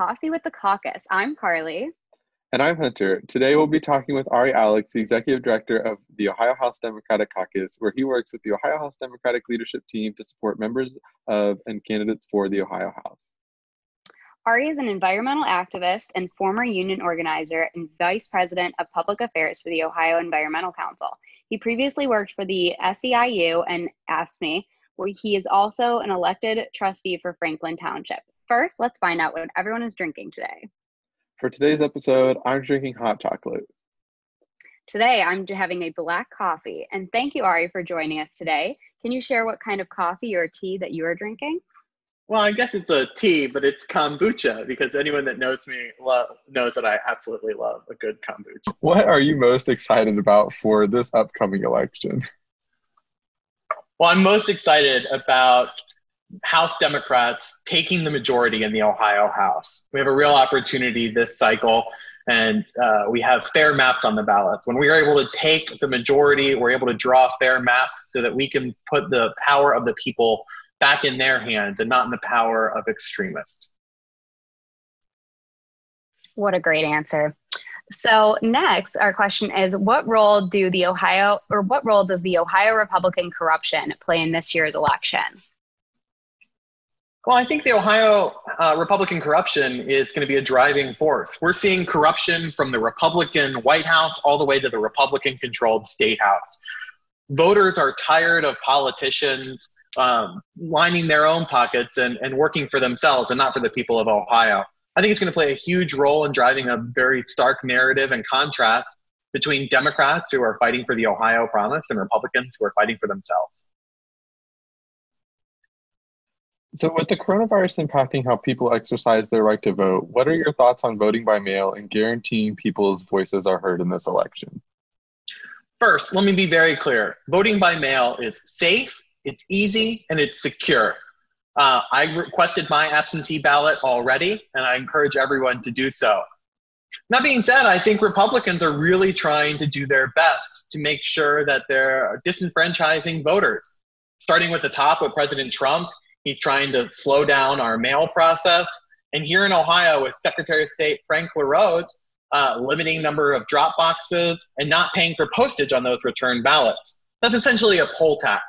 Coffee with the Caucus. I'm Carly. And I'm Hunter. Today we'll be talking with Ari Alex, the Executive Director of the Ohio House Democratic Caucus, where he works with the Ohio House Democratic Leadership Team to support members of and candidates for the Ohio House. Ari is an environmental activist and former union organizer and vice president of public affairs for the Ohio Environmental Council. He previously worked for the SEIU and AFSCME, where he is also an elected trustee for Franklin Township. First, let's find out what everyone is drinking today. For today's episode, I'm drinking hot chocolate. Today, I'm having a black coffee. And thank you, Ari, for joining us today. Can you share what kind of coffee or tea that you are drinking? Well, I guess it's a tea, but it's kombucha because anyone that knows me knows that I absolutely love a good kombucha. What are you most excited about for this upcoming election? Well, I'm most excited about House Democrats taking the majority in the Ohio House. We have a real opportunity this cycle, and uh, we have fair maps on the ballots. When we are able to take the majority, we're able to draw fair maps so that we can put the power of the people back in their hands and not in the power of extremists. What a great answer. So next, our question is what role do the Ohio or what role does the Ohio Republican corruption play in this year's election? Well, I think the Ohio uh, Republican corruption is going to be a driving force. We're seeing corruption from the Republican White House all the way to the Republican controlled state house. Voters are tired of politicians um, lining their own pockets and, and working for themselves and not for the people of Ohio. I think it's going to play a huge role in driving a very stark narrative and contrast between Democrats who are fighting for the Ohio promise and Republicans who are fighting for themselves. So, with the coronavirus impacting how people exercise their right to vote, what are your thoughts on voting by mail and guaranteeing people's voices are heard in this election? First, let me be very clear voting by mail is safe, it's easy, and it's secure. Uh, I requested my absentee ballot already, and I encourage everyone to do so. That being said, I think Republicans are really trying to do their best to make sure that they're disenfranchising voters. Starting with the top with President Trump, He's trying to slow down our mail process. And here in Ohio, with Secretary of State Frank LaRose, uh, limiting number of drop boxes and not paying for postage on those return ballots. That's essentially a poll tax.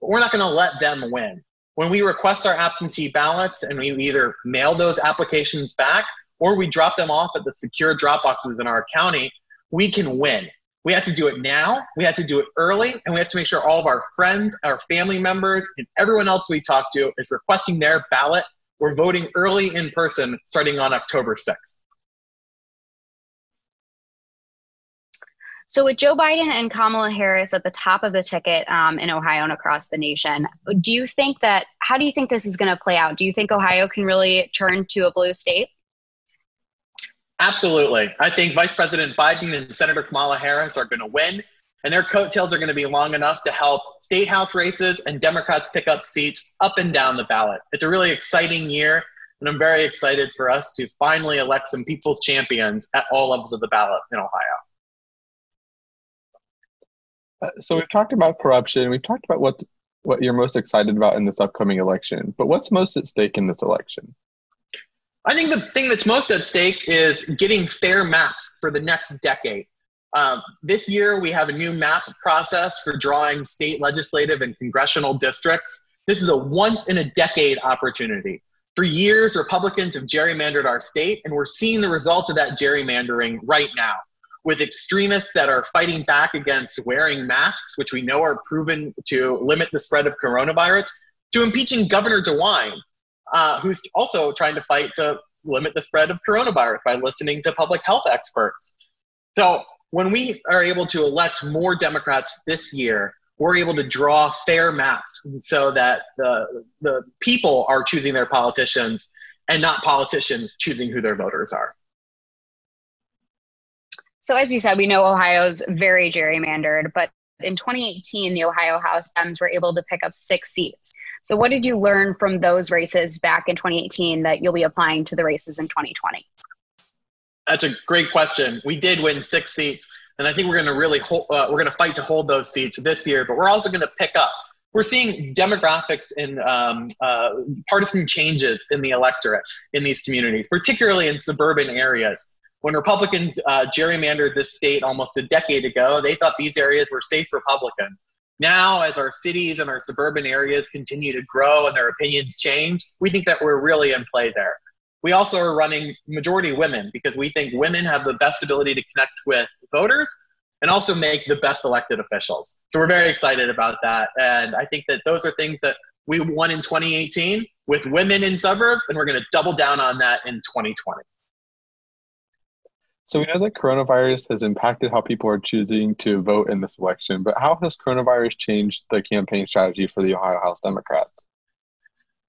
But we're not going to let them win. When we request our absentee ballots and we either mail those applications back or we drop them off at the secure drop boxes in our county, we can win. We have to do it now. We have to do it early, and we have to make sure all of our friends, our family members, and everyone else we talk to is requesting their ballot. We're voting early in person starting on October 6th. So, with Joe Biden and Kamala Harris at the top of the ticket um, in Ohio and across the nation, do you think that, how do you think this is going to play out? Do you think Ohio can really turn to a blue state? Absolutely. I think Vice President Biden and Senator Kamala Harris are going to win, and their coattails are going to be long enough to help state house races and Democrats pick up seats up and down the ballot. It's a really exciting year, and I'm very excited for us to finally elect some people's champions at all levels of the ballot in Ohio. Uh, so we've talked about corruption. We've talked about what what you're most excited about in this upcoming election. But what's most at stake in this election? I think the thing that's most at stake is getting fair maps for the next decade. Um, this year, we have a new map process for drawing state legislative and congressional districts. This is a once in a decade opportunity. For years, Republicans have gerrymandered our state, and we're seeing the results of that gerrymandering right now with extremists that are fighting back against wearing masks, which we know are proven to limit the spread of coronavirus, to impeaching Governor DeWine, uh, who's also trying to fight to limit the spread of coronavirus by listening to public health experts. So when we are able to elect more Democrats this year, we're able to draw fair maps so that the, the people are choosing their politicians and not politicians choosing who their voters are. So, as you said, we know Ohio's very gerrymandered, but in 2018, the Ohio House Dems were able to pick up six seats. So, what did you learn from those races back in 2018 that you'll be applying to the races in 2020? That's a great question. We did win six seats, and I think we're going to really hold, uh, we're going to fight to hold those seats this year. But we're also going to pick up we're seeing demographics and um, uh, partisan changes in the electorate in these communities, particularly in suburban areas. When Republicans uh, gerrymandered this state almost a decade ago, they thought these areas were safe Republicans. Now, as our cities and our suburban areas continue to grow and their opinions change, we think that we're really in play there. We also are running majority women because we think women have the best ability to connect with voters and also make the best elected officials. So we're very excited about that. And I think that those are things that we won in 2018 with women in suburbs, and we're going to double down on that in 2020. So we know that coronavirus has impacted how people are choosing to vote in this election, but how has coronavirus changed the campaign strategy for the Ohio House Democrats?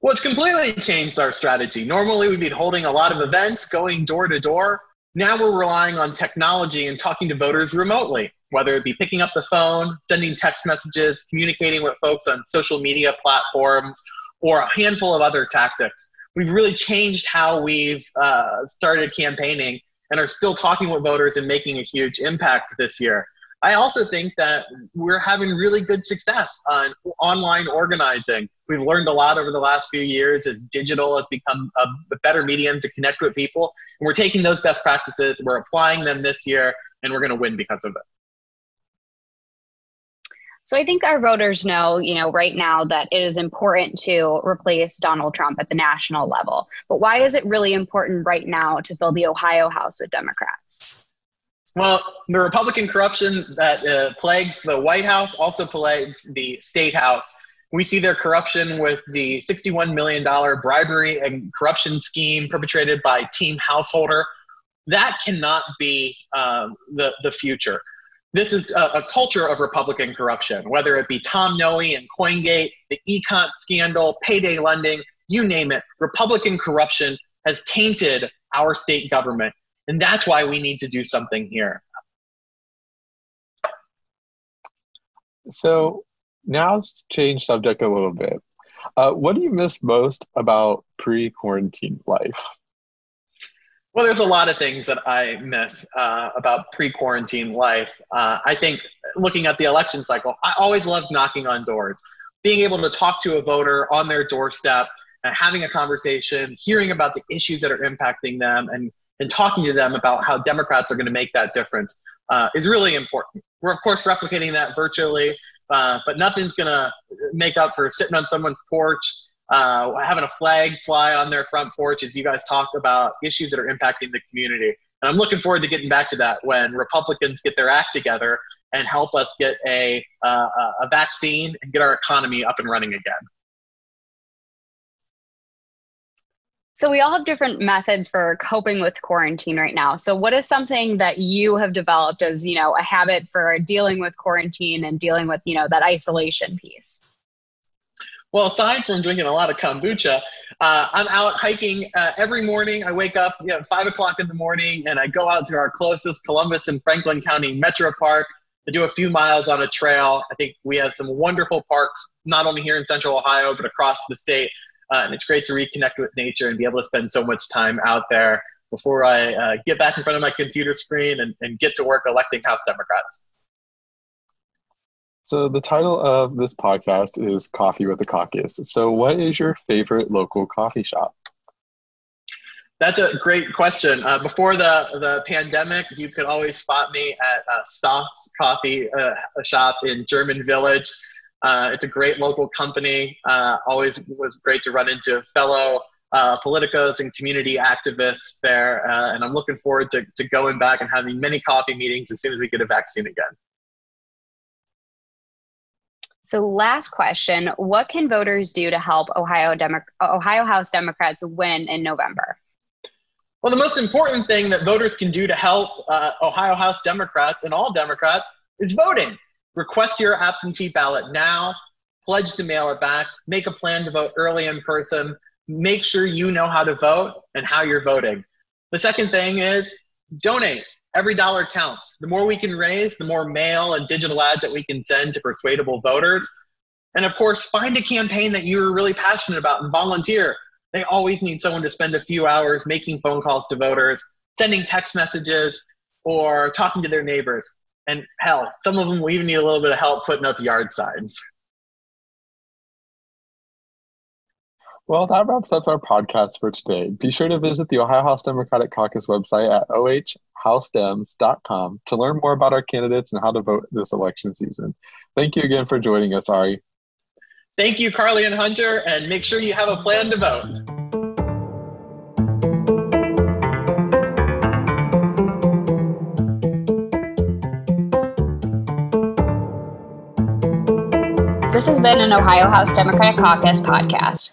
Well, it's completely changed our strategy. Normally, we'd be holding a lot of events, going door to door. Now we're relying on technology and talking to voters remotely, whether it be picking up the phone, sending text messages, communicating with folks on social media platforms, or a handful of other tactics. We've really changed how we've uh, started campaigning and are still talking with voters and making a huge impact this year. I also think that we're having really good success on online organizing. We've learned a lot over the last few years as digital has become a, better medium to connect with people. And we're taking those best practices, we're applying them this year, and we're going to win because of it. So I think our voters know, you know, right now that it is important to replace Donald Trump at the national level. But why is it really important right now to fill the Ohio House with Democrats? Well, the Republican corruption that uh, plagues the White House also plagues the State House. We see their corruption with the $61 million bribery and corruption scheme perpetrated by Team Householder. That cannot be um, the, the future. This is a, a, culture of Republican corruption, whether it be Tom Noe and CoinGate, the ECOT scandal, payday lending, you name it. Republican corruption has tainted our state government and that's why we need to do something here. So now change subject a little bit. Uh, what do you miss most about pre-quarantine life? Well, there's a lot of things that I miss uh, about pre-quarantine life. Uh, I think looking at the election cycle, I always loved knocking on doors, being able to talk to a voter on their doorstep, and having a conversation, hearing about the issues that are impacting them, and and talking to them about how Democrats are going to make that difference uh, is really important. We're, of course, replicating that virtually, uh, but nothing's going to make up for sitting on someone's porch, uh, having a flag fly on their front porch as you guys talk about issues that are impacting the community. And I'm looking forward to getting back to that when Republicans get their act together and help us get a, uh, a vaccine and get our economy up and running again. So we all have different methods for coping with quarantine right now. So what is something that you have developed as, you know, a habit for dealing with quarantine and dealing with, you know, that isolation piece? Well, aside from drinking a lot of kombucha, uh, I'm out hiking uh, every morning. I wake up, you know, five o'clock in the morning, and I go out to our closest Columbus and Franklin County Metro Park. I do a few miles on a trail. I think we have some wonderful parks, not only here in Central Ohio but across the state. Uh, and it's great to reconnect with nature and be able to spend so much time out there before I uh, get back in front of my computer screen and, and get to work electing House Democrats. So, the title of this podcast is Coffee with the Caucus. So, what is your favorite local coffee shop? That's a great question. Uh, before the, the pandemic, you could always spot me at uh, Stauf's Coffee uh, Shop in German Village. Uh, it's a great local company. Uh, always was great to run into fellow uh, politicos and community activists there. Uh, and I'm looking forward to, to going back and having many coffee meetings as soon as we get a vaccine again. So, last question What can voters do to help Ohio, Demo- Ohio House Democrats win in November? Well, the most important thing that voters can do to help uh, Ohio House Democrats and all Democrats is voting. Request your absentee ballot now, pledge to mail it back, make a plan to vote early in person, make sure you know how to vote and how you're voting. The second thing is donate. Every dollar counts. The more we can raise, the more mail and digital ads that we can send to persuadable voters. And of course, find a campaign that you're really passionate about and volunteer. They always need someone to spend a few hours making phone calls to voters, sending text messages, or talking to their neighbors. And hell, some of them will even need a little bit of help putting up yard signs. Well, that wraps up our podcast for today. Be sure to visit the Ohio House Democratic Caucus website at ohhousedems.com to learn more about our candidates and how to vote this election season. Thank you again for joining us, Ari. Thank you, Carly and Hunter, and make sure you have a plan to vote. This has been an Ohio House Democratic Caucus podcast.